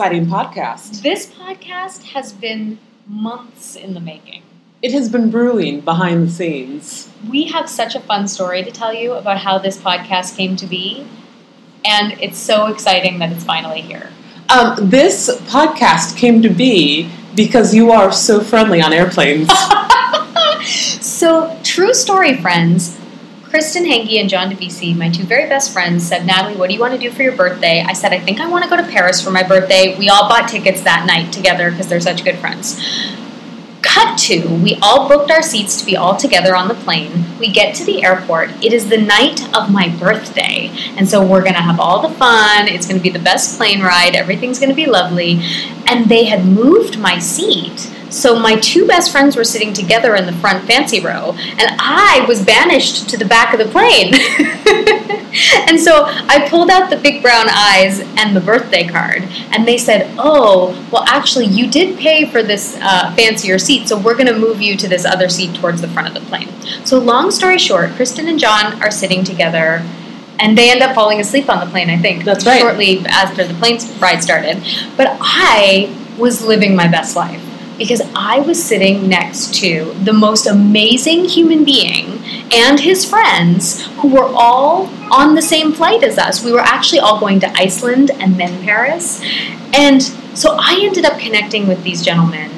exciting podcast. This podcast has been months in the making. It has been brewing behind the scenes. We have such a fun story to tell you about how this podcast came to be, and it's so exciting that it's finally here. Um, this podcast came to be because you are so friendly on airplanes. so, true story, friends. Kristen Henke and John DeVisi, my two very best friends, said, Natalie, what do you want to do for your birthday? I said, I think I want to go to Paris for my birthday. We all bought tickets that night together because they're such good friends. Cut to, we all booked our seats to be all together on the plane. We get to the airport. It is the night of my birthday. And so we're going to have all the fun. It's going to be the best plane ride. Everything's going to be lovely. And they had moved my seat so my two best friends were sitting together in the front fancy row, and I was banished to the back of the plane. and so I pulled out the big brown eyes and the birthday card, and they said, "Oh, well, actually, you did pay for this uh, fancier seat, so we're going to move you to this other seat towards the front of the plane." So long story short, Kristen and John are sitting together and they end up falling asleep on the plane. I think that's right. Shortly after the plane ride started, but I was living my best life because I was sitting next to the most amazing human being and his friends who were all on the same flight as us. We were actually all going to Iceland and then Paris. And so I ended up connecting with these gentlemen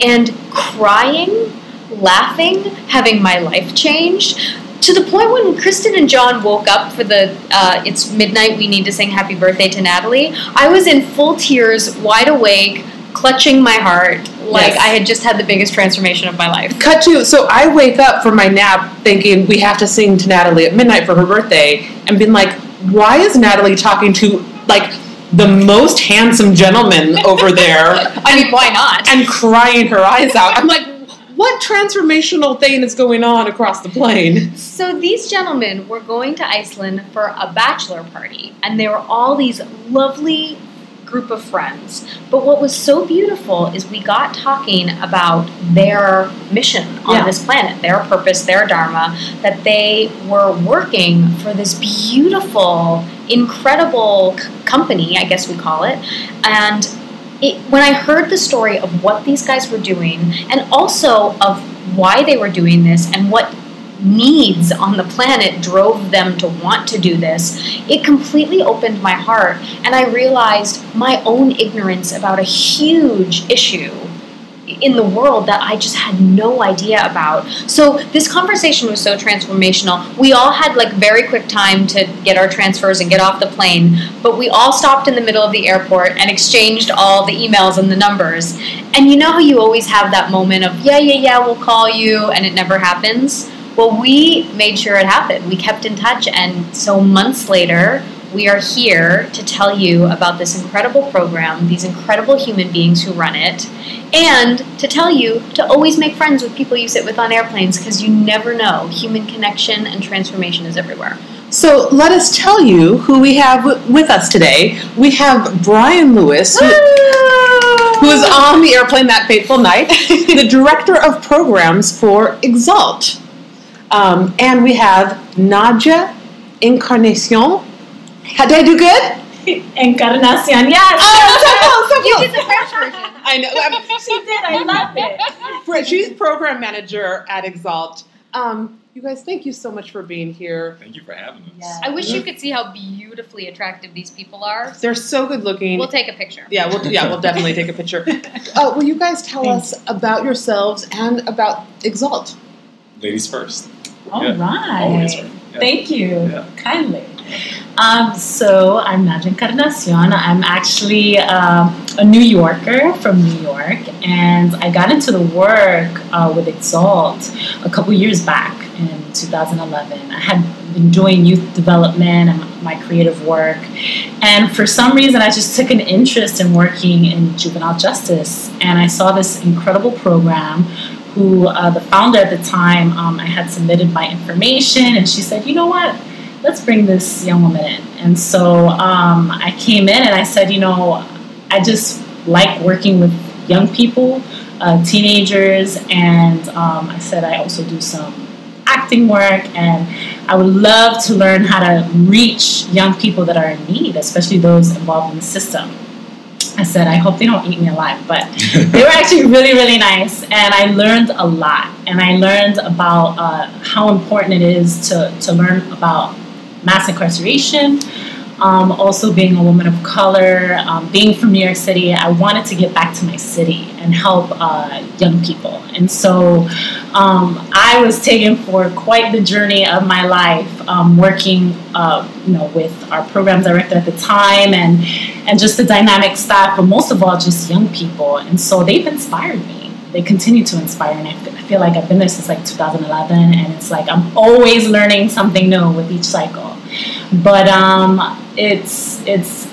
and crying, laughing, having my life changed to the point when Kristen and John woke up for the uh, it's midnight, we need to sing happy birthday to Natalie, I was in full tears, wide awake, clutching my heart like yes. I had just had the biggest transformation of my life. Cut to so I wake up from my nap thinking we have to sing to Natalie at midnight for her birthday and being like, why is Natalie talking to like the most handsome gentleman over there? I mean, why not? And crying her eyes out. I'm like, what transformational thing is going on across the plane? So these gentlemen were going to Iceland for a bachelor party, and they were all these lovely group of friends. But what was so beautiful is we got talking about their mission on yeah. this planet, their purpose, their dharma, that they were working for this beautiful, incredible c- company, I guess we call it. And it, when I heard the story of what these guys were doing, and also of why they were doing this, and what needs on the planet drove them to want to do this, it completely opened my heart. And I realized my own ignorance about a huge issue in the world that I just had no idea about. So this conversation was so transformational. We all had like very quick time to get our transfers and get off the plane, but we all stopped in the middle of the airport and exchanged all the emails and the numbers. And you know how you always have that moment of, yeah, yeah, yeah, we'll call you, and it never happens? Well, we made sure it happened. We kept in touch, and so months later, we are here to tell you about this incredible program, these incredible human beings who run it, and to tell you to always make friends with people you sit with on airplanes because you never know. Human connection and transformation is everywhere. So let us tell you who we have with us today. We have Brian Lewis, who, who is on the airplane that fateful night, the director of programs for Exalt. Um, and we have Nadia Encarnacion. How did I do good? Encarnacion, yes. Oh, so close, so close. You did the French version. I know. I'm, she did. I love it. She's program manager at Exalt. Um, you guys, thank you so much for being here. Thank you for having us. Yes. I wish you could see how beautifully attractive these people are. They're so good looking. We'll take a picture. Yeah, we'll yeah, we'll definitely take a picture. Uh, will you guys tell Thanks. us about yourselves and about Exalt? Ladies first. All yeah. right. Yeah. Thank you kindly. Um, so I'm Nadia Encarnacion. I'm actually uh, a New Yorker from New York, and I got into the work uh, with Exalt a couple years back in 2011. I had been doing youth development and my creative work, and for some reason, I just took an interest in working in juvenile justice, and I saw this incredible program who uh, the founder at the time, um, I had submitted my information, and she said, you know what, let's bring this young woman in. And so um, I came in and I said, you know, I just like working with young people, uh, teenagers, and um, I said I also do some acting work, and I would love to learn how to reach young people that are in need, especially those involved in the system. I said, I hope they don't eat me alive, but they were actually really, really nice, and I learned a lot. And I learned about uh, how important it is to, to learn about mass incarceration, um, also being a woman of color, um, being from New York City, I wanted to get back to my city and help uh, young people. And so um, I was taken for quite the journey of my life, um, working, uh, you know, with our program director at the time and and just the dynamic staff, but most of all, just young people. And so they've inspired me. They continue to inspire, and I feel like I've been there since like 2011, and it's like I'm always learning something new with each cycle. But um, it's it's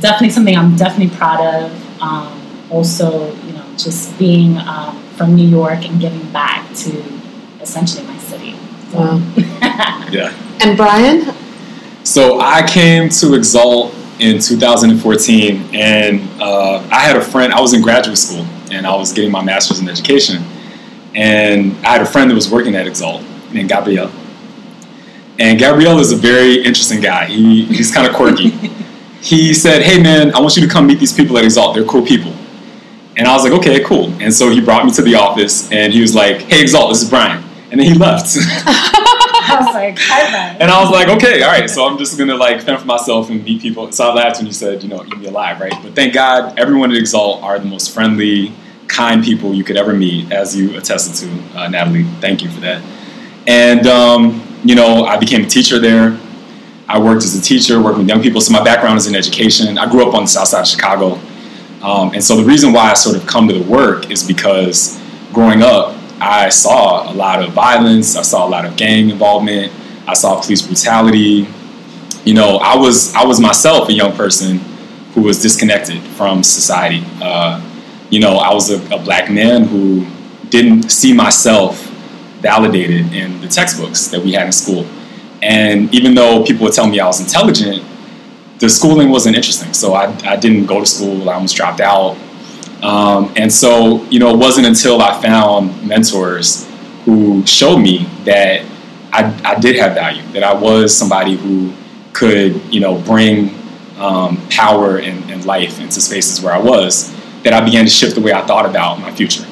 definitely something I'm definitely proud of. Um, also, you know, just being um, from New York and giving back to essentially my city. So. Wow. yeah. And Brian? So I came to Exalt in 2014, and uh, I had a friend. I was in graduate school, and I was getting my master's in education, and I had a friend that was working at Exalt named Gabriel. And Gabriel is a very interesting guy. He, he's kind of quirky. he said, Hey man, I want you to come meet these people at Exalt. They're cool people. And I was like, Okay, cool. And so he brought me to the office and he was like, Hey Exalt, this is Brian. And then he left. I was like, And I was like, Okay, all right. So I'm just gonna like fend for myself and meet people. So I laughed when you said, you know, eat me alive, right? But thank God, everyone at Exalt are the most friendly, kind people you could ever meet, as you attested to, uh, Natalie. Thank you for that. And um, you know, I became a teacher there. I worked as a teacher, working with young people. So my background is in education. I grew up on the south side of Chicago. Um, and so the reason why I sort of come to the work is because growing up, I saw a lot of violence. I saw a lot of gang involvement. I saw police brutality. You know, I was I was myself a young person who was disconnected from society. Uh, you know, I was a, a black man who didn't see myself validated in the textbooks that we had in school. And even though people would tell me I was intelligent, the schooling wasn't interesting. So I, I didn't go to school, I almost dropped out. Um, and so, you know, it wasn't until I found mentors who showed me that I, I did have value, that I was somebody who could, you know, bring um, power and, and life into spaces where I was, that I began to shift the way I thought about my future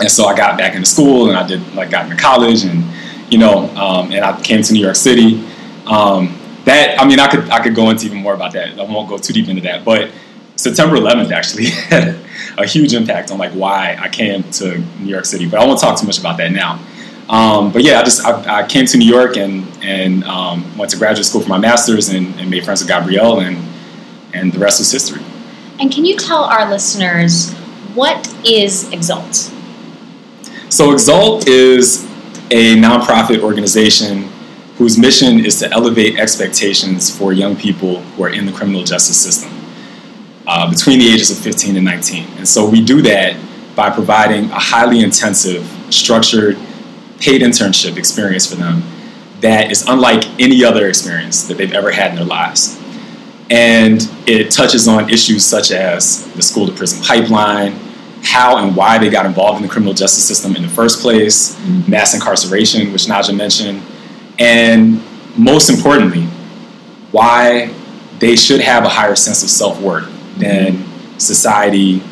and so I got back into school and I did like got into college and you know um, and I came to New York City. Um, that I mean I could I could go into even more about that. I won't go too deep into that, but September 11th actually a huge impact on like why I came to New York City. But I won't talk too much about that now. Um, but yeah, I just I, I, came to New York and and um, went to graduate school for my master's and, and made friends with Gabriel and and the rest was history. And can you tell our listeners what is Exalt? So Exalt is a nonprofit organization whose mission is to elevate expectations for young people who are in the criminal justice system uh, between the ages of 15 and 19. And so we do that by providing a highly intensive, structured, paid internship experience for them that is unlike any other experience that they've ever had in their lives. And it touches on issues such as the school to prison pipeline, how and why they got involved in the criminal justice system in the first place, mm-hmm. mass incarceration, which Naja mentioned, and most importantly, why they should have a higher sense of self worth than society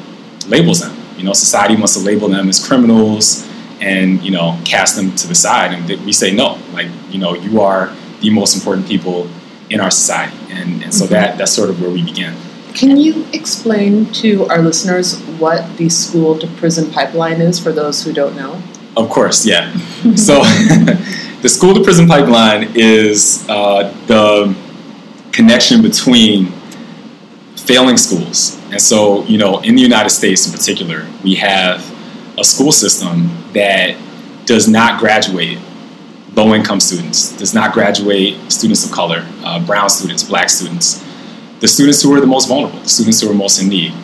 labels them. You know, society wants to label them as criminals and you know cast them to the side, and we say no. Like you know, you are the most important people in our society, and, and so mm-hmm. that that's sort of where we begin. Can you explain to our listeners what the school to prison pipeline is for those who don't know? Of course, yeah. so, the school to prison pipeline is uh, the connection between failing schools. And so, you know, in the United States in particular, we have a school system that does not graduate low income students, does not graduate students of color, uh, brown students, black students the students who are the most vulnerable, the students who are most in need.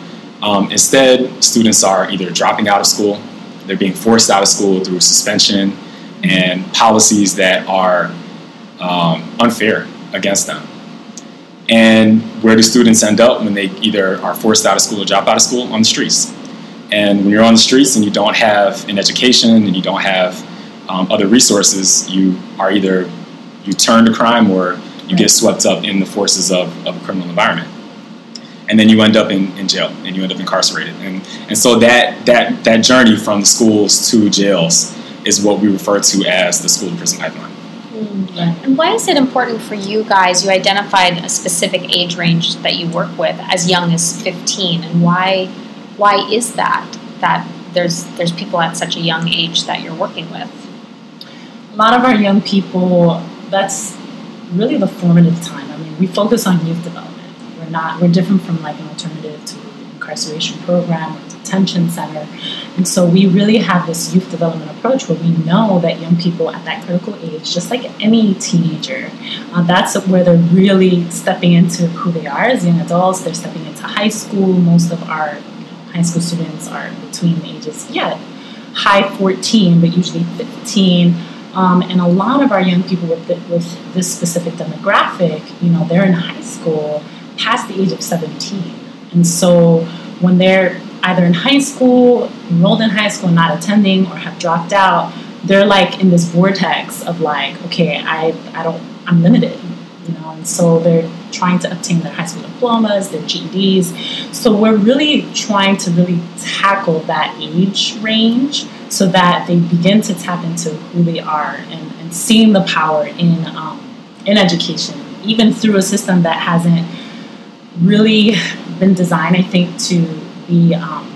Um, instead, students are either dropping out of school, they're being forced out of school through suspension and policies that are um, unfair against them. And where do students end up when they either are forced out of school or drop out of school? On the streets. And when you're on the streets and you don't have an education and you don't have um, other resources, you are either you turn to crime or you get swept up in the forces of, of a criminal environment. And then you end up in, in jail and you end up incarcerated. And, and so that, that, that journey from the schools to jails is what we refer to as the school to prison pipeline. Mm-hmm. And why is it important for you guys? You identified a specific age range that you work with as young as 15, and why why is that? That there's there's people at such a young age that you're working with. A lot of our young people, that's really the formative time. I mean, we focus on youth development. We're not we're different from like an alternative to incarceration program or detention center. And so we really have this youth development approach where we know that young people at that critical age, just like any teenager, uh, that's where they're really stepping into who they are as young adults. They're stepping into high school. Most of our high school students are between the ages, yeah, high 14, but usually 15. Um, and a lot of our young people with, the, with this specific demographic, you know, they're in high school past the age of 17. And so when they're either in high school, enrolled in high school, not attending, or have dropped out, they're like in this vortex of like, okay, I, I don't, I'm limited, you know, and so they're trying to obtain their high school diplomas, their GEDs. So we're really trying to really tackle that age range so that they begin to tap into who they are and, and seeing the power in um, in education, even through a system that hasn't really been designed, I think, to be um,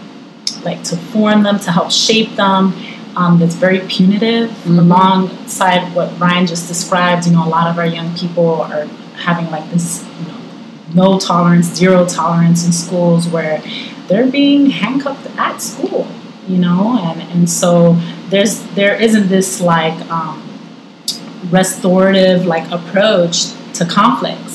like to form them, to help shape them. Um, that's very punitive. Mm-hmm. Alongside what Ryan just described, you know, a lot of our young people are having like this, you know, no tolerance, zero tolerance in schools where they're being handcuffed at school, you know, and and so there's there isn't this like um, restorative like approach to conflicts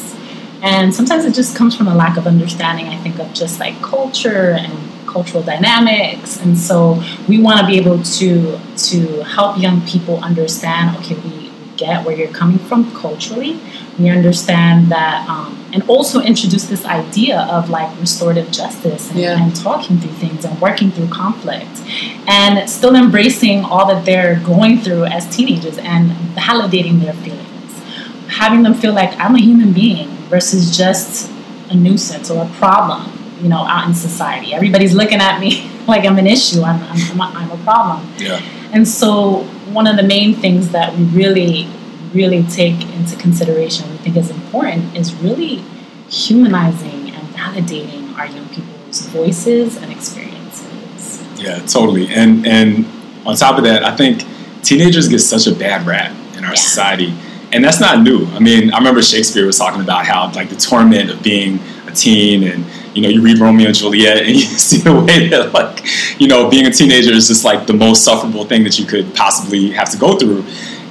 and sometimes it just comes from a lack of understanding, I think, of just like culture and cultural dynamics. And so we want to be able to to help young people understand, okay, we, get where you're coming from culturally. We understand that um, and also introduce this idea of like restorative justice and, yeah. and, talking through things and working through conflict and still embracing all that they're going through as teenagers and validating their feelings having them feel like i'm a human being versus just a nuisance or a problem, you know, out in society. Everybody's looking at me like I'm an issue. I'm, I'm, I'm a problem. Yeah. And so one of the main things that we really, really take into consideration, we think is important, is really humanizing and validating our young people's voices and experiences. Yeah, totally. And and on top of that, I think teenagers get such a bad rap in our yeah. society and that's not new. I mean, I remember Shakespeare was talking about how like the torment of being a teen, and you know, you read Romeo and Juliet, and you see the way that like, you know, being a teenager is just like the most sufferable thing that you could possibly have to go through,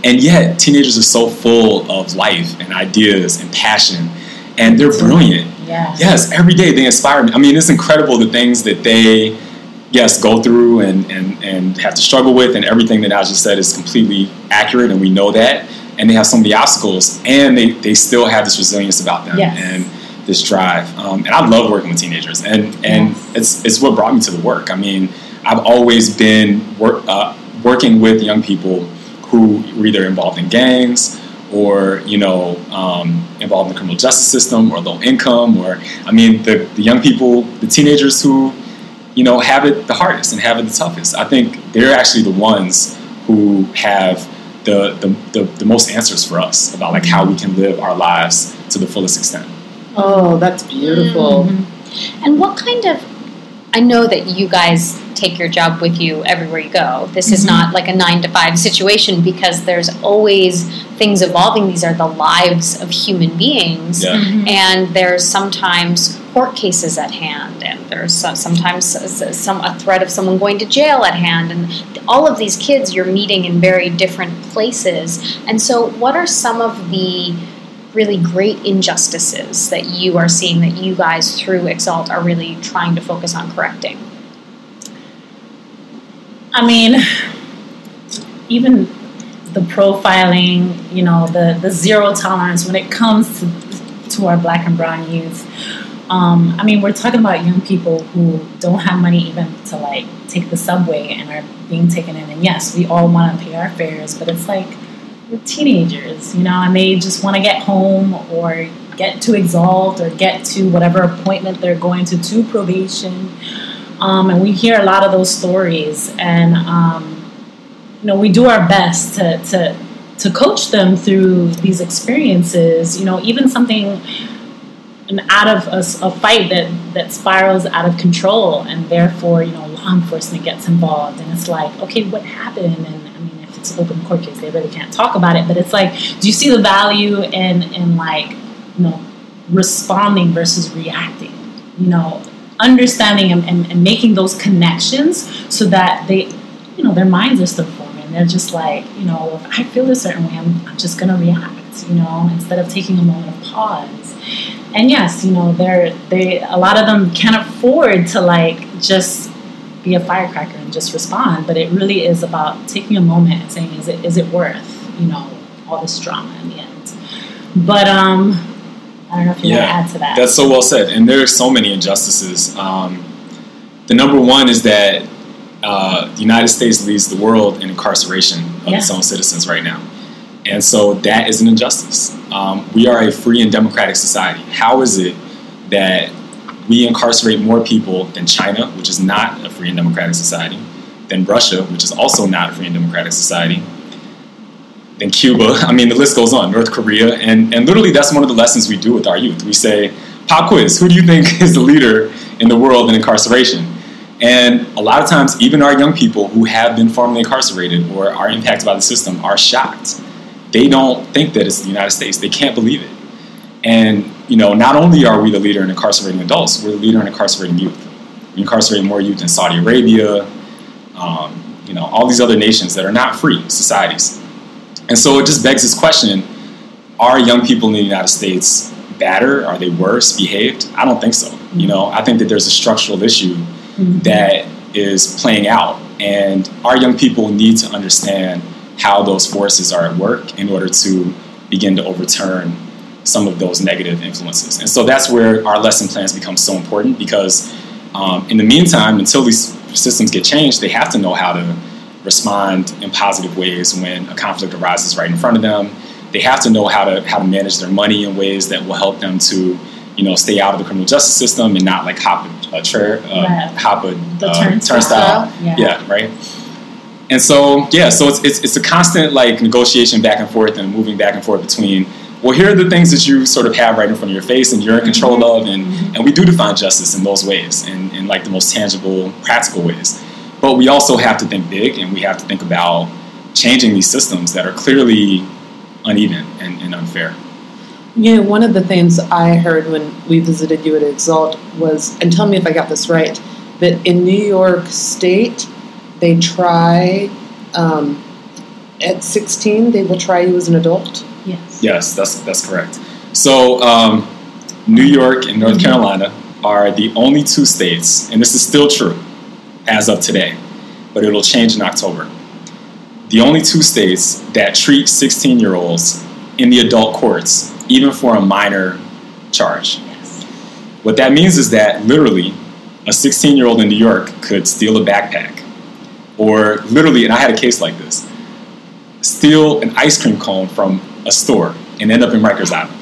and yet teenagers are so full of life and ideas and passion, and they're brilliant. Yeah. Yes, every day they inspire me. I mean, it's incredible the things that they yes, go through and, and, and have to struggle with, and everything that I just said is completely accurate, and we know that and they have so many obstacles, and they, they still have this resilience about them yes. and this drive. Um, and I love working with teenagers, and and yes. it's it's what brought me to the work. I mean, I've always been work, uh, working with young people who were either involved in gangs or you know um, involved in the criminal justice system or low income or I mean the, the young people, the teenagers who you know have it the hardest and have it the toughest. I think they're actually the ones who have the, the, the, the most answers for us about like how we can live our lives to the fullest extent. Oh, that's beautiful. Mm-hmm. And what kind of I know that you guys take your job with you everywhere you go. This is mm-hmm. not like a nine to five situation because there's always things evolving. These are the lives of human beings, yeah. mm-hmm. and there's sometimes court cases at hand, and there's sometimes some a threat of someone going to jail at hand, and all of these kids you're meeting in very different places. And so, what are some of the really great injustices that you are seeing that you guys through Exalt are really trying to focus on correcting? I mean, even the profiling, you know, the, the zero tolerance when it comes to, to our black and brown youth. um, I mean, we're talking about young people who don't have money even to like take the subway and are being taken in. And yes, we all want to pay our fares, but it's like we're teenagers, you know, and they just want to get home or get to Exalt or get to whatever appointment they're going to to probation. Um, and we hear a lot of those stories, and um, you know, we do our best to to to coach them through these experiences. You know, even something and out of a, a, fight that, that spirals out of control and therefore you know law enforcement gets involved. And it's like okay what happened? And i mean if it's open court case they really can't talk about it. But it's like do you see the value in in like you know responding versus reacting? You know understanding and, and, and making those connections so that they you know their minds are still forming they're just like you know if i feel a certain way i'm, I'm just going to react you know instead of taking a moment of pause and yes, you know, they're they a lot of them can't afford to like just be a firecracker and just respond. But it really is about taking a moment and saying, is it is it worth you know all this drama in the end? But um, I don't know if you yeah, want to add to that. That's so well said. And there are so many injustices. Um, the number one is that uh, the United States leads the world in incarceration of yeah. its own citizens right now. And so that is an injustice. Um, we are a free and democratic society. How is it that we incarcerate more people than China, which is not a free and democratic society, than Russia, which is also not a free and democratic society, than Cuba? I mean, the list goes on, North Korea. And, and literally, that's one of the lessons we do with our youth. We say, pop quiz, who do you think is the leader in the world in incarceration? And a lot of times, even our young people who have been formerly incarcerated or are impacted by the system are shocked they don't think that it's the United States. They can't believe it. And you know, not only are we the leader in incarcerating adults, we're the leader in incarcerating youth. We incarcerate more youth in Saudi Arabia, um, you know, all these other nations that are not free societies. And so it just begs this question: Are young people in the United States badder? Are they worse behaved? I don't think so. You know, I think that there's a structural issue mm-hmm. that is playing out, and our young people need to understand how those forces are at work in order to begin to overturn some of those negative influences. And so that's where our lesson plans become so important because um, in the meantime, until these systems get changed, they have to know how to respond in positive ways when a conflict arises right in front of them. They have to know how to how to manage their money in ways that will help them to, you know, stay out of the criminal justice system and not like hop a, a chair, uh, right. hop a uh, turnstile. Yeah. yeah, right and so yeah, so it's, it's, it's a constant like negotiation back and forth and moving back and forth between well, here are the things that you sort of have right in front of your face and you're in control mm-hmm. of, and, and we do define justice in those ways, in, in like the most tangible, practical ways. But we also have to think big and we have to think about changing these systems that are clearly uneven and, and unfair. You know, one of the things I heard when we visited you at Exalt was, and tell me if I got this right, that in New York State, they try um, at 16 they will try you as an adult yes yes that's that's correct so um, new york and north mm-hmm. carolina are the only two states and this is still true as of today but it'll change in october the only two states that treat 16 year olds in the adult courts even for a minor charge what that means is that literally a 16 year old in new york could steal a backpack or literally, and I had a case like this steal an ice cream cone from a store and end up in Rikers Island.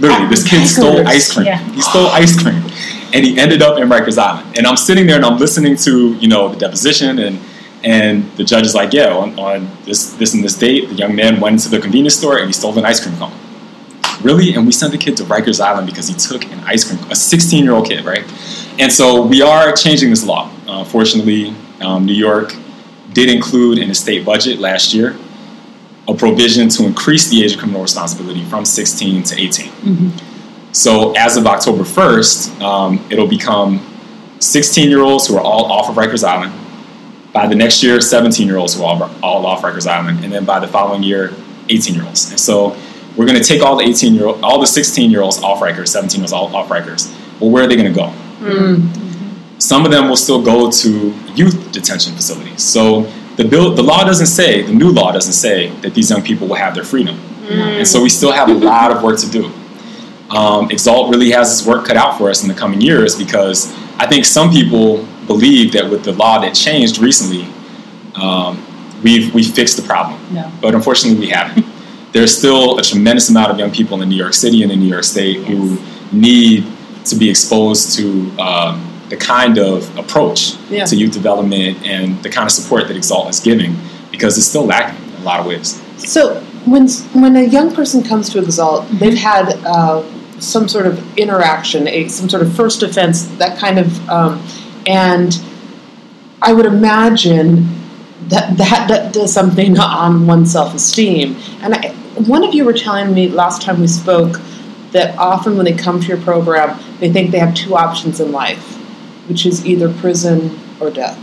Literally, this kid stole ice cream. He stole ice cream, and he ended up in Rikers Island. And I'm sitting there and I'm listening to you know the deposition, and and the judge is like, yeah, on, on this this and this date, the young man went into the convenience store and he stole an ice cream cone. Really? And we sent the kid to Rikers Island because he took an ice cream, a 16 year old kid, right? And so we are changing this law. Uh, fortunately, um, New York did include in the state budget last year a provision to increase the age of criminal responsibility from 16 to 18. Mm-hmm. So as of October 1st, um, it'll become 16 year olds who are all off of Rikers Island. By the next year, 17 year olds who are all, all off Rikers Island. And then by the following year, 18 year olds. And so we're going to take all the 18 year old, all the 16 year olds off Rikers, 17 year olds off Rikers. Well, where are they going to go? Mm-hmm. Some of them will still go to youth detention facilities. So the bill, the law doesn't say, the new law doesn't say that these young people will have their freedom. Mm. And so we still have a lot of work to do. Um, Exalt really has its work cut out for us in the coming years because I think some people believe that with the law that changed recently, um, we've we fixed the problem. No. But unfortunately, we haven't. There's still a tremendous amount of young people in New York City and in New York State yes. who need to be exposed to um, the kind of approach yeah. to youth development and the kind of support that Exalt is giving because it's still lacking in a lot of ways. So when when a young person comes to Exalt, mm-hmm. they've had uh, some sort of interaction, a, some sort of first offense, that kind of, um, and I would imagine that, that that does something on one's self esteem. And I, one of you were telling me last time we spoke that often when they come to your program, they think they have two options in life, which is either prison or death.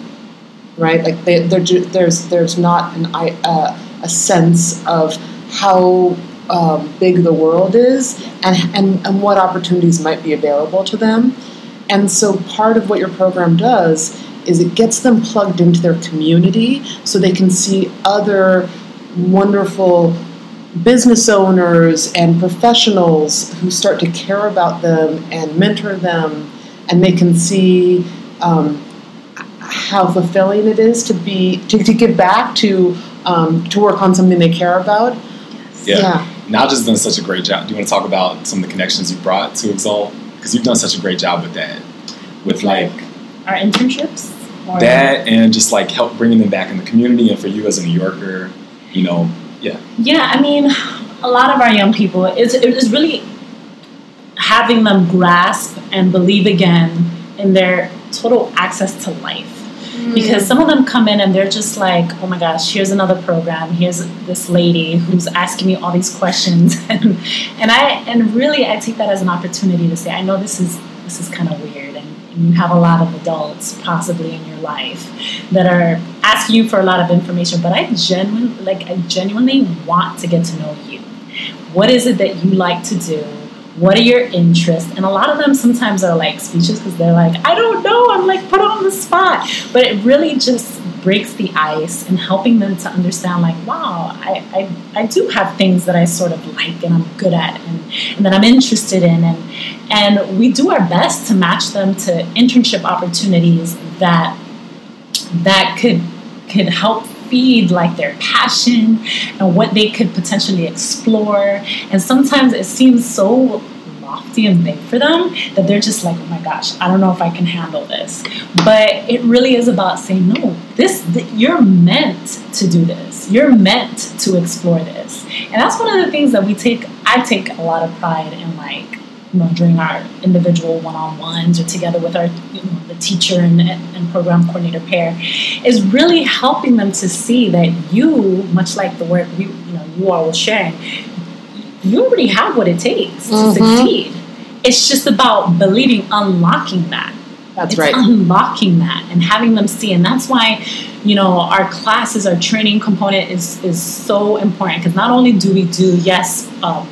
Right? Like they, there's there's not an, uh, a sense of how um, big the world is and, and, and what opportunities might be available to them. And so part of what your program does is it gets them plugged into their community so they can see other wonderful business owners and professionals who start to care about them and mentor them, and they can see um, how fulfilling it is to be to, to give back to um, to work on something they care about. Yes. Yeah. yeah. Naja's done such a great job. Do you want to talk about some of the connections you brought to Exalt? Because you've done such a great job with that, with like our internships. That and just like help bringing them back in the community, and for you as a New Yorker, you know, yeah. Yeah, I mean, a lot of our young people, it's, it's really having them grasp and believe again in their total access to life. Mm. Because some of them come in and they're just like, oh my gosh, here's another program. Here's this lady who's asking me all these questions, and and I and really I take that as an opportunity to say, I know this is this is kind of weird, and you have a lot of adults possibly in your life that are asking you for a lot of information, but I genuinely like I genuinely want to get to know you. What is it that you like to do? What are your interests? And a lot of them sometimes are like speeches because they're like, I don't know, I'm like put on the spot. But it really just breaks the ice and helping them to understand like, wow, I, I, I do have things that I sort of like and I'm good at and, and that I'm interested in and and we do our best to match them to internship opportunities that that could could help feed like their passion and what they could potentially explore. And sometimes it seems so lofty and big for them that they're just like, oh my gosh, I don't know if I can handle this. But it really is about saying, no, this th- you're meant to do this. You're meant to explore this. And that's one of the things that we take. I take a lot of pride in, like you know, during our individual one-on-ones or together with our, you know, the teacher and, and program coordinator pair, is really helping them to see that you, much like the work you, you know, you all were sharing, you already have what it takes mm-hmm. to succeed. It's just about believing, unlocking that. That's it's right. Unlocking that and having them see, and that's why, you know, our classes, our training component is is so important because not only do we do yes. Um,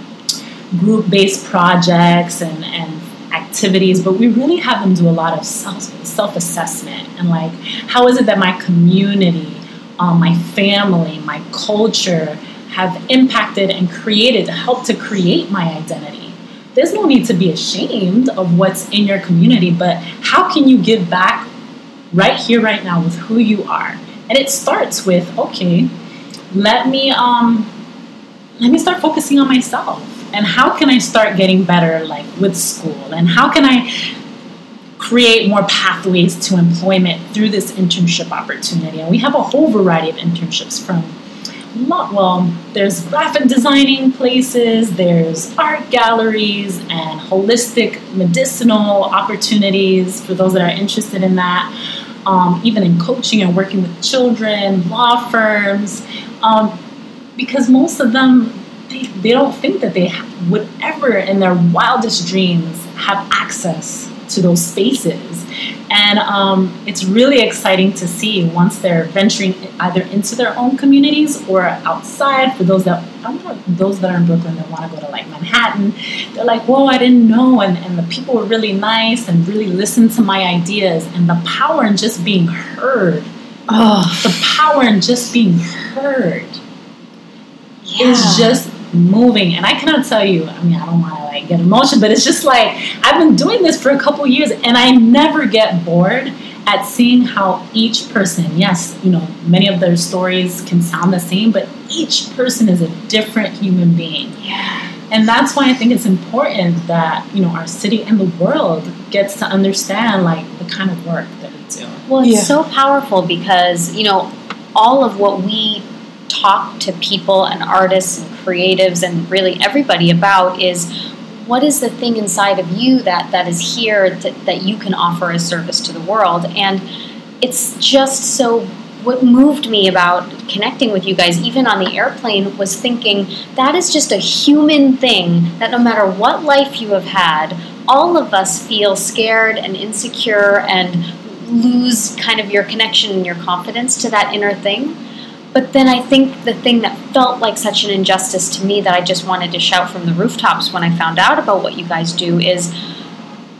group based projects and, and activities, but we really have them do a lot of self self assessment and like how is it that my community, um, my family, my culture have impacted and created, helped to create my identity. There's no need to be ashamed of what's in your community, but how can you give back right here, right now, with who you are? And it starts with okay, let me um, let me start focusing on myself and how can I start getting better like with school? And how can I create more pathways to employment through this internship opportunity? And we have a whole variety of internships from well there's graphic designing places there's art galleries and holistic medicinal opportunities for those that are interested in that. Um, even in coaching and working with children law firms um, because most of them they, they don't think that they would ever in their wildest dreams have access to those spaces. And um, it's really exciting to see once they're venturing either into their own communities or outside for those that those that are in brooklyn that want to go to like manhattan they're like whoa i didn't know and, and the people were really nice and really listened to my ideas and the power in just being heard. Oh the power in just being heard yeah. is just moving. And I cannot tell you, I mean, I don't want to like get emotional, but it's just like I've been doing this for a couple years and I never get bored at seeing how each person, yes, you know, many of their stories can sound the same, but each person is a different human being. Yeah. And that's why I think it's important that, you know, our city and the world gets to understand like the kind of work that we do. Well, it's Yeah. so powerful because, you know, all of what we talk to people and artists and creatives and really everybody about is what is the thing inside of you that, that is here that, that you can offer as service to the world. And it's just so what moved me about connecting with you guys, even on the airplane, was thinking that is just a human thing that no matter what life you have had, all of us feel scared and insecure and lose kind of your connection and your confidence to that inner thing. But then I think the thing that felt like such an injustice to me that I just wanted to shout from the rooftops when I found out about what you guys do is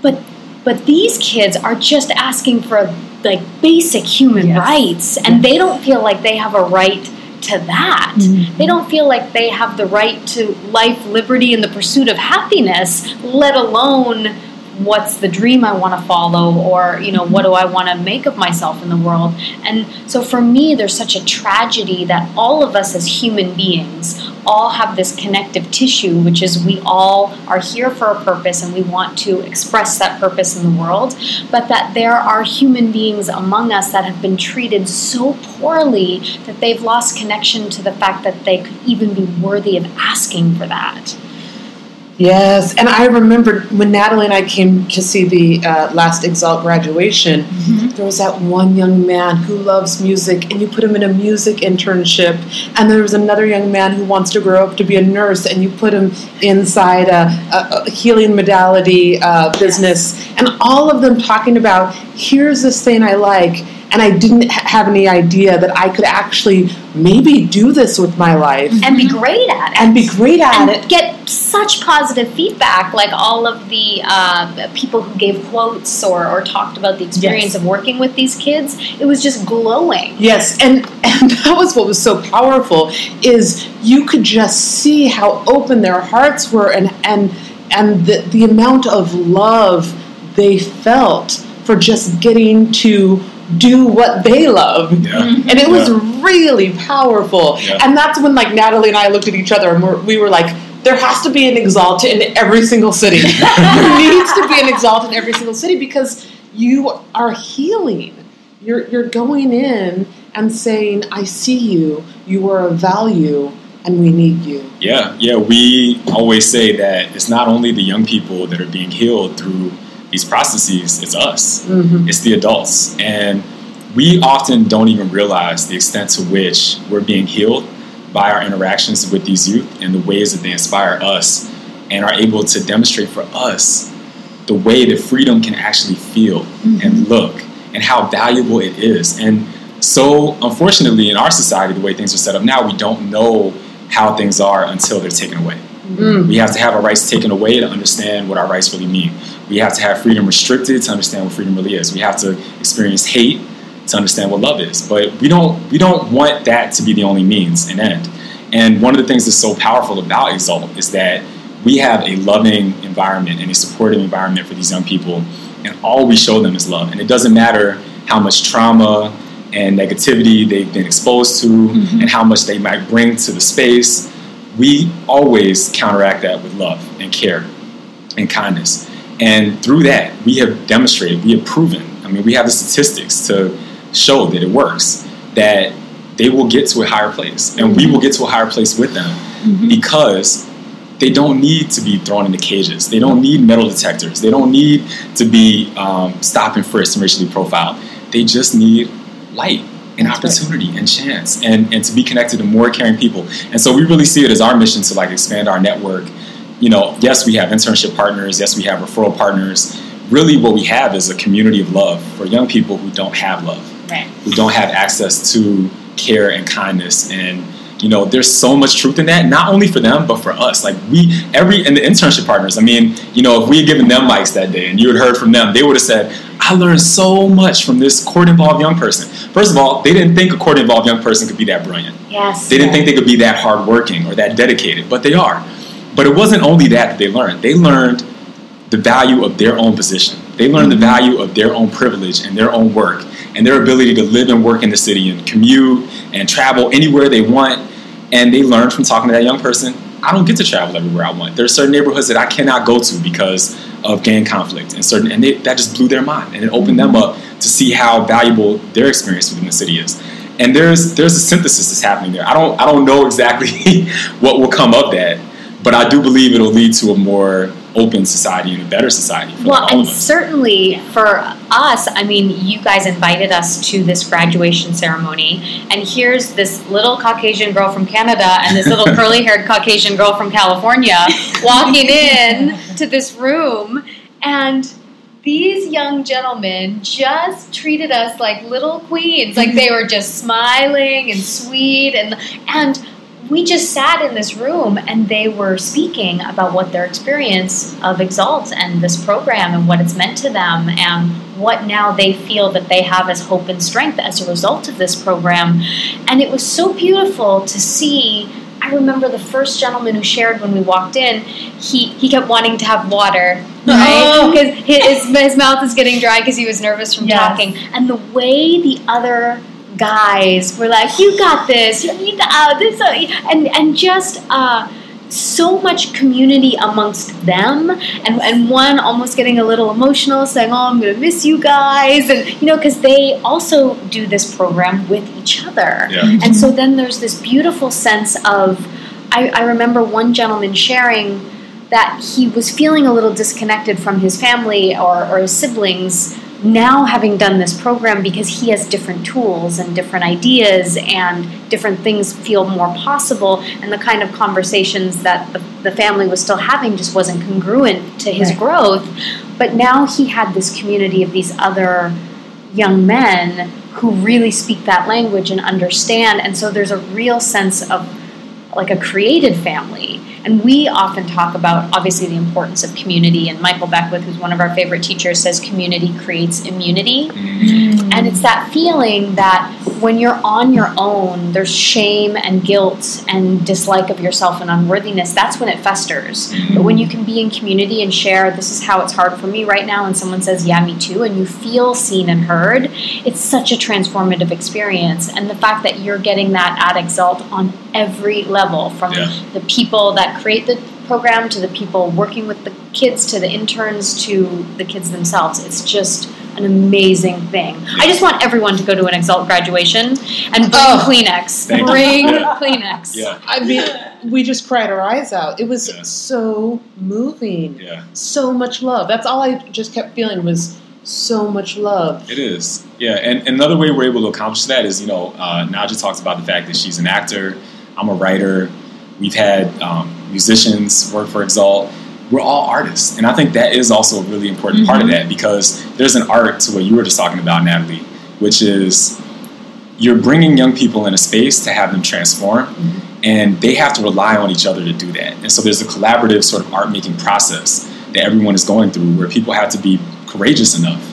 but but these kids are just asking for like basic human Yes. rights and they don't feel like they have a right to that. Mhm. They don't feel like they have the right to life, liberty, and the pursuit of happiness, let alone what's the dream I want to follow or, you know, what do I want to make of myself in the world. And so for me, there's such a tragedy that all of us as human beings all have this connective tissue, which is we all are here for a purpose and we want to express that purpose in the world, but that there are human beings among us that have been treated so poorly that they've lost connection to the fact that they could even be worthy of asking for that. Yes, and I remember when Natalie and I came to see the uh, last Exalt graduation, there was that one young man who loves music, and you put him in a music internship, and there was another young man who wants to grow up to be a nurse, and you put him inside a, a, a healing modality uh, business, and all of them talking about here's this thing I like. And I didn't ha- have any idea that I could actually maybe do this with my life And be great at it. and be great at and it. get such positive feedback, like all of the uh, people who gave quotes or, or talked about the experience Yes. of working with these kids. It was just glowing. Yes, and and that was what was so powerful is you could just see how open their hearts were and and and the, the amount of love they felt for just getting to do what they love. Yeah. Mm-hmm. And it was Yeah. really powerful. Yeah. And that's when like Natalie and I looked at each other and we're, we were like, there has to be an exalt in every single city. there needs to be an exalt in every single city because you are healing. You're you're going in and saying, I see you, you are of value, and we need you. Yeah, yeah. We always say that it's not only the young people that are being healed through these processes, it's us, Mhm. it's the adults. And we often don't even realize the extent to which we're being healed by our interactions with these youth and the ways that they inspire us and are able to demonstrate for us the way that freedom can actually feel and look and how valuable it is. And so, unfortunately, in our society, the way things are set up now, we don't know how things are until they're taken away. Mm. We have to have our rights taken away to understand what our rights really mean. We have to have freedom restricted to understand what freedom really is. We have to experience hate to understand what love is. But we don't we don't want that to be the only means and end. And one of the things that's so powerful about Exalt is that we have a loving environment and a supportive environment for these young people, and all we show them is love. And it doesn't matter how much trauma and negativity they've been exposed to and how much they might bring to the space we always counteract that with love and care and kindness. And through that, we have demonstrated, we have proven, I mean, we have the statistics to show that it works, that they will get to a higher place. And we will get to a higher place with them because they don't need to be thrown into cages. They don't need metal detectors. They don't need to be um, and frisked and racially profiled. They just need light and That's right. opportunity and chance and, and to be connected to more caring people. And so we really see it as our mission to like expand our network. You know, yes, we have internship partners, yes, we have referral partners. Really what we have is a community of love for young people who don't have love Right. who don't have access to care and kindness and you know there's so much truth in that not only for them but for us like we every and the internship partners i mean you know if we had given them mics that day and you had heard from them they would have said i learned so much from this court involved young person first of all they didn't think a court involved young person could be that brilliant Yes. they didn't think they could be that hardworking or that dedicated, but they are. But it wasn't only that that they learned. They learned the value of their own position. They learned the mm-hmm. value of their own privilege and their own work and their ability to live and work in the city and commute and travel anywhere they want. And they learned from talking to that young person, I don't get to travel everywhere I want. There are certain neighborhoods that I cannot go to because of gang conflict and certain, and they, that just blew their mind and it opened them up to see how valuable their experience within the city is. And there's there's a synthesis that's happening there. I don't I don't know exactly what will come of that, but I do believe it'll lead to a more open society and a better society. well, and certainly for us, I mean, you guys invited us to this graduation ceremony, and here's this little Caucasian girl from Canada and this little curly haired Caucasian girl from California walking in to this room, and these young gentlemen just treated us like little queens like they were just smiling and sweet and and we just sat in this room and they were speaking about what their experience of Exalt and this program and what it's meant to them and what now they feel that they have as hope and strength as a result of this program. And it was so beautiful to see. I remember the first gentleman who shared when we walked in, he, he kept wanting to have water, oh. right? Because oh. his, his mouth is getting dry because he was nervous from yes. talking. And the way the other guys were like, "You got this. You got uh, this," uh, and and just. Uh, so much community amongst them and, and one almost getting a little emotional saying oh i'm gonna miss you guys and you know because they also do this program with each other yeah. and so then there's this beautiful sense of I, I remember one gentleman sharing that he was feeling a little disconnected from his family or, or his siblings now having done this program because he has different tools and different ideas and different things feel more possible and the kind of conversations that the, the family was still having just wasn't congruent to his right. growth but now he had this community of these other young men who really speak that language and understand and so there's a real sense of like a created family and we often talk about, obviously, the importance of community. And Michael Beckwith, who's one of our favorite teachers, says community creates immunity. Mm. And it's that feeling that when you're on your own, there's shame and guilt and dislike of yourself and unworthiness. That's when it festers. Mm. But when you can be in community and share, this is how it's hard for me right now, and someone says, yeah, me too, and you feel seen and heard, it's such a transformative experience. And the fact that you're getting that at Exalt on every level from yeah. the people that create the program to the people working with the kids to the interns to the kids themselves. It's just an amazing thing. I just want everyone to go to an Exalt graduation and bring oh, Kleenex. Bring yeah. Kleenex. Yeah. I mean, we just cried our eyes out. It was yeah. so moving. Yeah. So much love. That's all I just kept feeling was so much love. It is. Yeah. And, and another way we're able to accomplish that is, you know, uh, Naja talks about the fact that she's an actor. I'm a writer. We've had um, musicians work for Exalt. We're all artists, and I think that is also a really important mm-hmm. part of mm-hmm. that because there's an art to what you were just talking about, Natalie, which is you're bringing young people in a space to have them transform, mm-hmm. and they have to rely on each other to do that. And so there's a collaborative sort of art making process that everyone is going through where people have to be courageous enough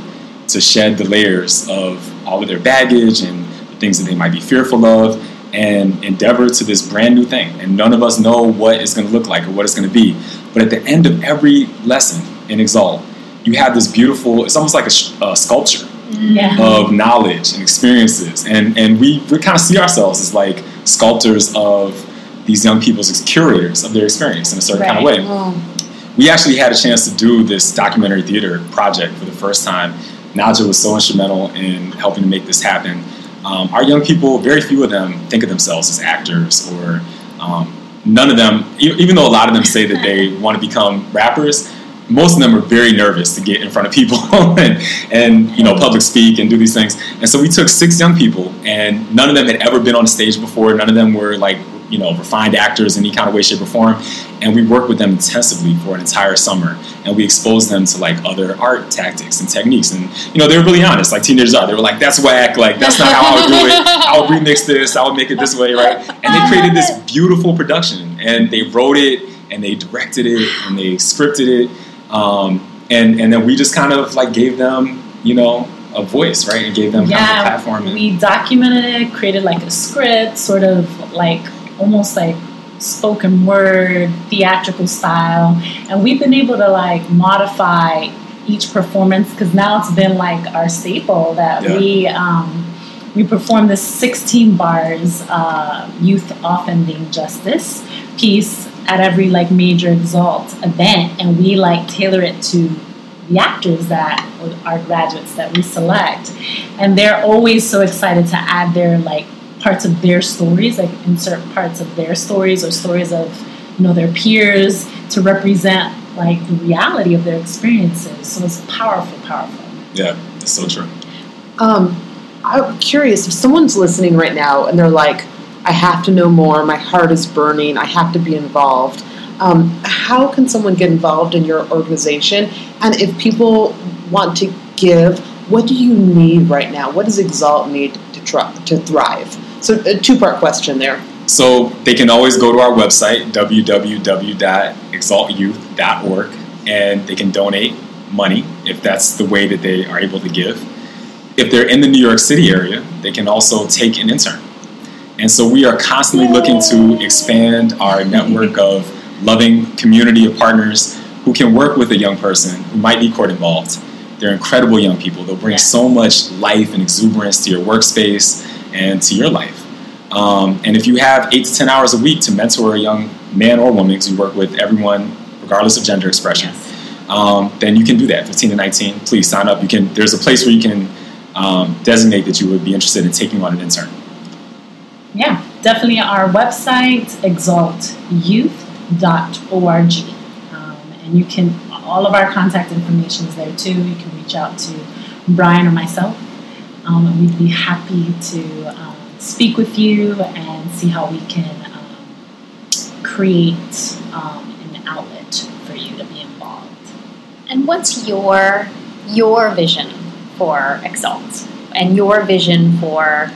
to shed the layers of all of their baggage and the things that they might be fearful of and endeavor to this brand new thing. And none of us know what it's going to look like or what it's going to be. But at the end of every lesson in Exalt, you have this beautiful, it's almost like a, a sculpture mm. yeah. of knowledge and experiences. And, and we, we kind of see ourselves as like sculptors of these young people's curators of their experience in a certain right. kind of way. We actually had a chance to do this documentary theater project for the first time. Naja was so instrumental in helping to make this happen. Um, our young people, very few of them think of themselves as actors or um, none of them, even though a lot of them say that they want to become rappers, most of them are very nervous to get in front of people and, and you know public speak and do these things. And so we took six young people, and none of them had ever been on a stage before. None of them were like you know refined actors in any kind of way, shape, or form. And we worked with them intensively for an entire summer, and we exposed them to like other art tactics and techniques. And you know they were really honest, like teenagers are. They were like, "That's whack. Like that's not how I would do it. I would remix this. I would make it this way, right?" And they created this beautiful production, and they wrote it, and they directed it, and they scripted it. Um, and and then we just kind of like gave them, you know, a voice, right? And gave them yeah, kind of a platform. we documented it, created like a script, sort of like almost like spoken word, theatrical style, and we've been able to like modify each performance because now it's been like our staple that yeah. we um, we perform this 16 bars uh, youth offending justice piece at every like major exalt event. And we like tailor it to the actors that are graduates that we select. And they're always so excited to add their like parts of their stories like insert parts of their stories or stories of you know their peers to represent like the reality of their experiences so it's powerful powerful yeah it's so true um, i'm curious if someone's listening right now and they're like i have to know more my heart is burning i have to be involved um, how can someone get involved in your organization? And if people want to give, what do you need right now? What does Exalt need to try, to thrive? So a two part question there. So they can always go to our website www.exaltyouth.org and they can donate money if that's the way that they are able to give. If they're in the New York City area, they can also take an intern. And so we are constantly looking to expand our network of loving community of partners who can work with a young person who might be court involved. They're incredible young people. They'll bring so much life and exuberance to your workspace and to your life. Um, and if you have eight to 10 hours a week to mentor a young man or woman, because you work with everyone, regardless of gender expression, yes. um, then you can do that. 15 to 19, please sign up. You can. There's a place where you can um, designate that you would be interested in taking on an intern. Yeah, definitely our website, Exalt Youth org, um, and you can all of our contact information is there too. You can reach out to Brian or myself, um, we'd be happy to um, speak with you and see how we can um, create um, an outlet for you to be involved. And what's your your vision for Exalt and your vision for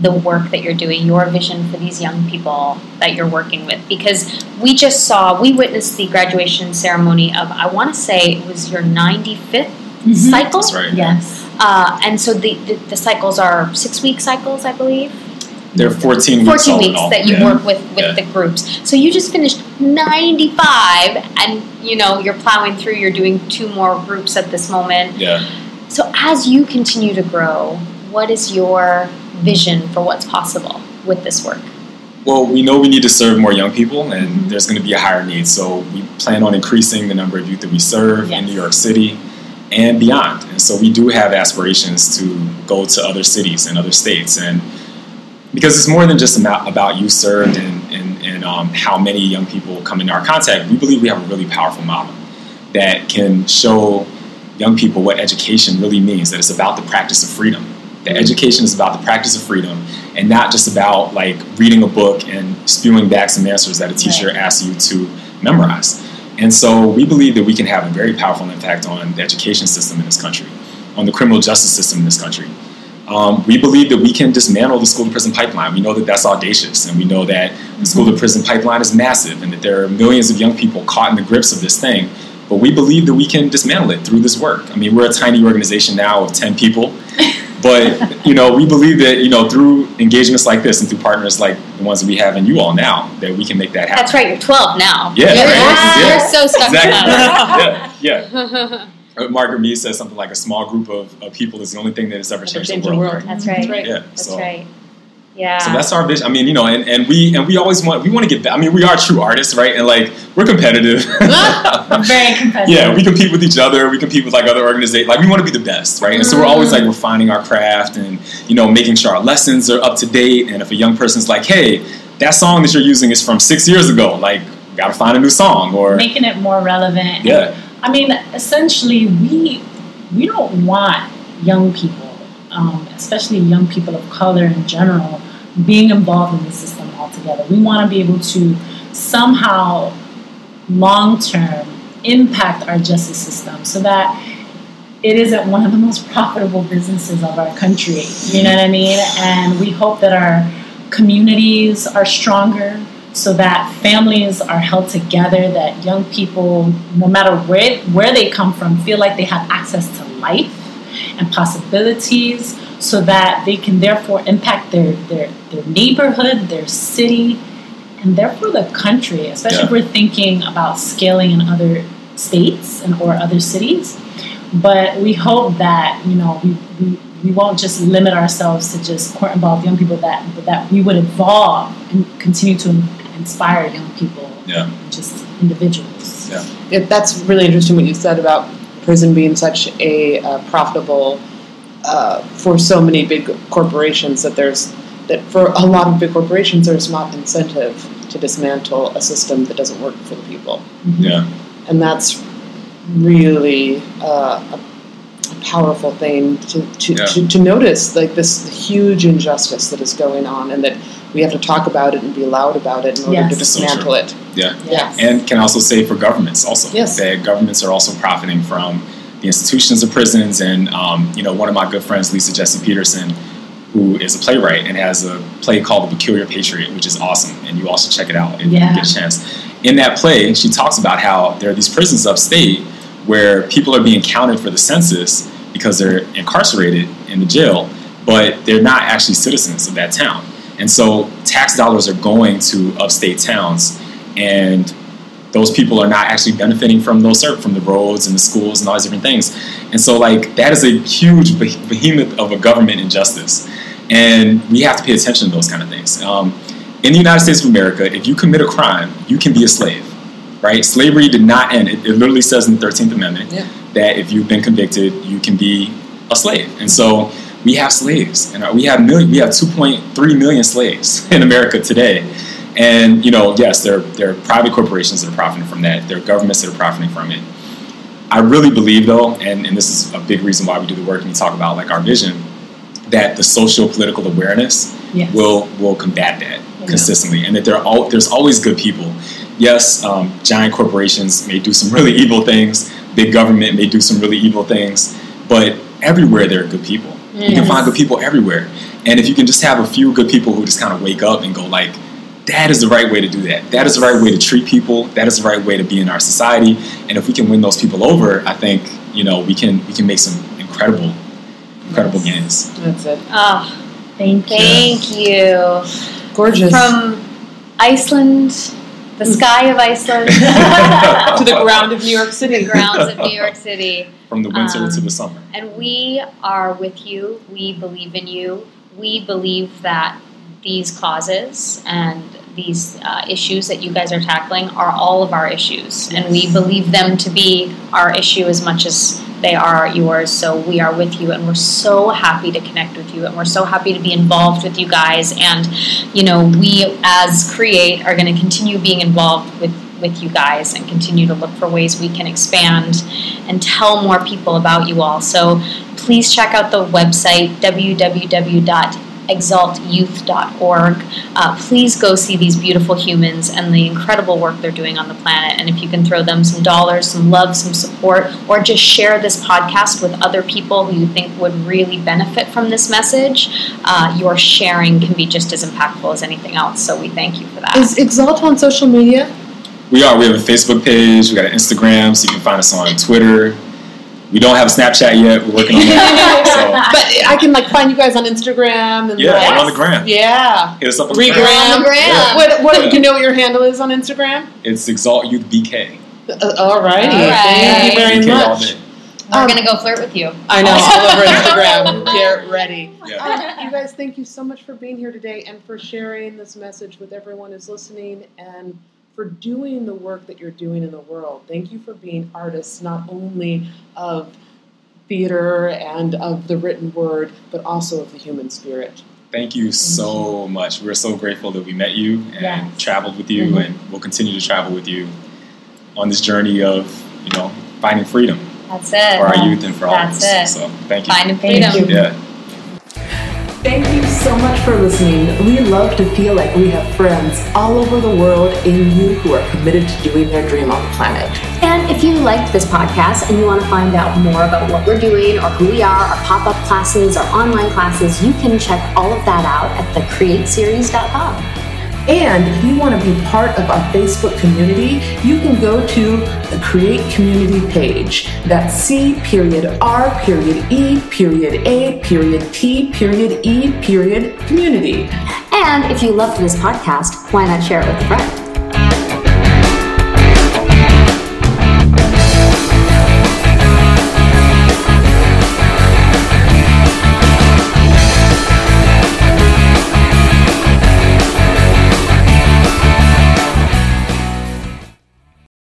the work that you're doing, your vision for these young people that you're working with. Because we just saw, we witnessed the graduation ceremony of, I want to say it was your 95th mm-hmm. cycle. That's right. Yes. Uh, and so the, the, the, cycles are six week cycles, I believe. They're 14 weeks. 14 weeks that you yeah. work with, with yeah. the groups. So you just finished 95 and, you know, you're plowing through, you're doing two more groups at this moment. Yeah. So as you continue to grow, what is your vision for what's possible with this work? Well, we know we need to serve more young people, and mm-hmm. there's going to be a higher need. So we plan on increasing the number of youth that we serve yes. in New York City and beyond. So we do have aspirations to go to other cities and other states, and because it's more than just about, about youth served and, and, and um, how many young people come into our contact, we believe we have a really powerful model that can show young people what education really means. That it's about the practice of freedom that education is about the practice of freedom and not just about like reading a book and spewing back some answers that a teacher right. asks you to memorize. And so we believe that we can have a very powerful impact on the education system in this country, on the criminal justice system in this country. Um, we believe that we can dismantle the school to prison pipeline. We know that that's audacious, and we know that the school to prison pipeline is massive, and that there are millions of young people caught in the grips of this thing. But we believe that we can dismantle it through this work. I mean, we're a tiny organization now of 10 people. but you know, we believe that you know through engagements like this and through partners like the ones that we have in you all now, that we can make that happen. That's right. You're 12 now. Yeah, you're, right. yeah. you're so stuck. Exactly. yeah, yeah. Uh, Margaret Mead says something like a small group of, of people is the only thing that has ever changed, the world. world. Right? That's right. That's right. Yeah. That's so. right. Yeah. So that's our vision. I mean, you know, and, and we and we always want we want to get back. I mean, we are true artists, right? And like we're competitive. Very competitive. yeah, we compete with each other. We compete with like other organizations. Like we want to be the best, right? And so we're always like refining our craft and you know making sure our lessons are up to date. And if a young person's like, hey, that song that you're using is from six years ago, like got to find a new song or making it more relevant. Yeah. I mean, essentially, we we don't want young people um, especially young people of color in general, being involved in the system altogether. We want to be able to somehow, long term, impact our justice system so that it isn't one of the most profitable businesses of our country. You know what I mean? And we hope that our communities are stronger so that families are held together, that young people, no matter where, where they come from, feel like they have access to life and possibilities so that they can therefore impact their, their, their neighborhood, their city, and therefore the country, especially yeah. if we're thinking about scaling in other states and or other cities. But we hope that you know we, we, we won't just limit ourselves to just court involved young people. That that we would evolve and continue to inspire young people, yeah. just individuals. Yeah. It, that's really interesting what you said about prison being such a uh, profitable uh, for so many big corporations that there's that for a lot of big corporations there's not incentive to dismantle a system that doesn't work for the people. Mm-hmm. Yeah, and that's really uh, a, a, powerful thing to to, yeah. to to notice, like this huge injustice that is going on, and that we have to talk about it and be loud about it in order yes. to dismantle so it. Yeah. Yes. And can also say for governments also yes. that governments are also profiting from the institutions of prisons. And um, you know, one of my good friends, Liza Jessie Peterson, who is a playwright and has a play called The Peculiar Patriot, which is awesome. And you also check it out if yeah. you get a chance. In that play, she talks about how there are these prisons upstate where people are being counted for the census because they're incarcerated in the jail, but they're not actually citizens of that town. And so tax dollars are going to upstate towns, and those people are not actually benefiting from those from the roads and the schools and all these different things. And so like that is a huge behemoth of a government injustice, and we have to pay attention to those kind of things. Um, in the United States of America, if you commit a crime, you can be a slave, right? Slavery did not end. It, it literally says in the Thirteenth Amendment yeah. that if you've been convicted, you can be a slave. And so we have slaves, and we have million, we have 2.3 million slaves in America today. And you know, yes, there there are private corporations that are profiting from that. There are governments that are profiting from it. I really believe, though, and, and this is a big reason why we do the work and we talk about like our vision, that the social political awareness yes. will will combat that yeah. consistently, and that there are all, there's always good people. Yes, um, giant corporations may do some really evil things. Big government may do some really evil things, but everywhere there are good people. Yes. You can find good people everywhere. And if you can just have a few good people who just kind of wake up and go like, that is the right way to do that. That is the right way to treat people. That is the right way to be in our society. And if we can win those people over, I think you know we can we can make some incredible, incredible gains. That's it. Oh, thank you. thank you. Gorgeous. From Iceland, the sky of Iceland, to the ground of New York City. The grounds of New York City. From the winter um, to the summer. And we are with you. We believe in you. We believe that these causes and these uh, issues that you guys are tackling are all of our issues, and we believe them to be our issue as much as they are yours. So we are with you, and we're so happy to connect with you, and we're so happy to be involved with you guys. And you know, we as Create are going to continue being involved with with you guys and continue to look for ways we can expand and tell more people about you all. So please check out the website www exaltyouth.org. Uh, please go see these beautiful humans and the incredible work they're doing on the planet. And if you can throw them some dollars, some love, some support, or just share this podcast with other people who you think would really benefit from this message, uh, your sharing can be just as impactful as anything else. So we thank you for that. Is Exalt on social media? We are. We have a Facebook page. We got an Instagram, so you can find us on Twitter, we don't have a Snapchat yet. We're working on that. so. But I can like find you guys on Instagram and yeah, like, on the gram. Yeah, hit us up on the gram. On the gram. Yeah. What, what do you know what your handle is on Instagram? It's Exalt Youth BK. Uh, all righty. Thank you very BK much. We're um, gonna go flirt with you. I know all over Instagram. Get ready. Yeah. Um, you guys, thank you so much for being here today and for sharing this message with everyone who's listening and for doing the work that you're doing in the world. Thank you for being artists, not only of theater and of the written word, but also of the human spirit. Thank you so much. We're so grateful that we met you and yes. traveled with you, mm-hmm. and we'll continue to travel with you on this journey of, you know, finding freedom. That's it. For our youth and for all of us. It. So thank you. Finding freedom. Thank you. Yeah. Thank you so much for listening. We love to feel like we have friends all over the world in you who are committed to doing their dream on the planet. And if you liked this podcast and you want to find out more about what we're doing or who we are, our pop up classes, our online classes, you can check all of that out at thecreateseries.com. And if you want to be part of our Facebook community, you can go to the Create Community page. That's C period R period E period A period T period E period community. And if you loved this podcast, why not share it with a friend?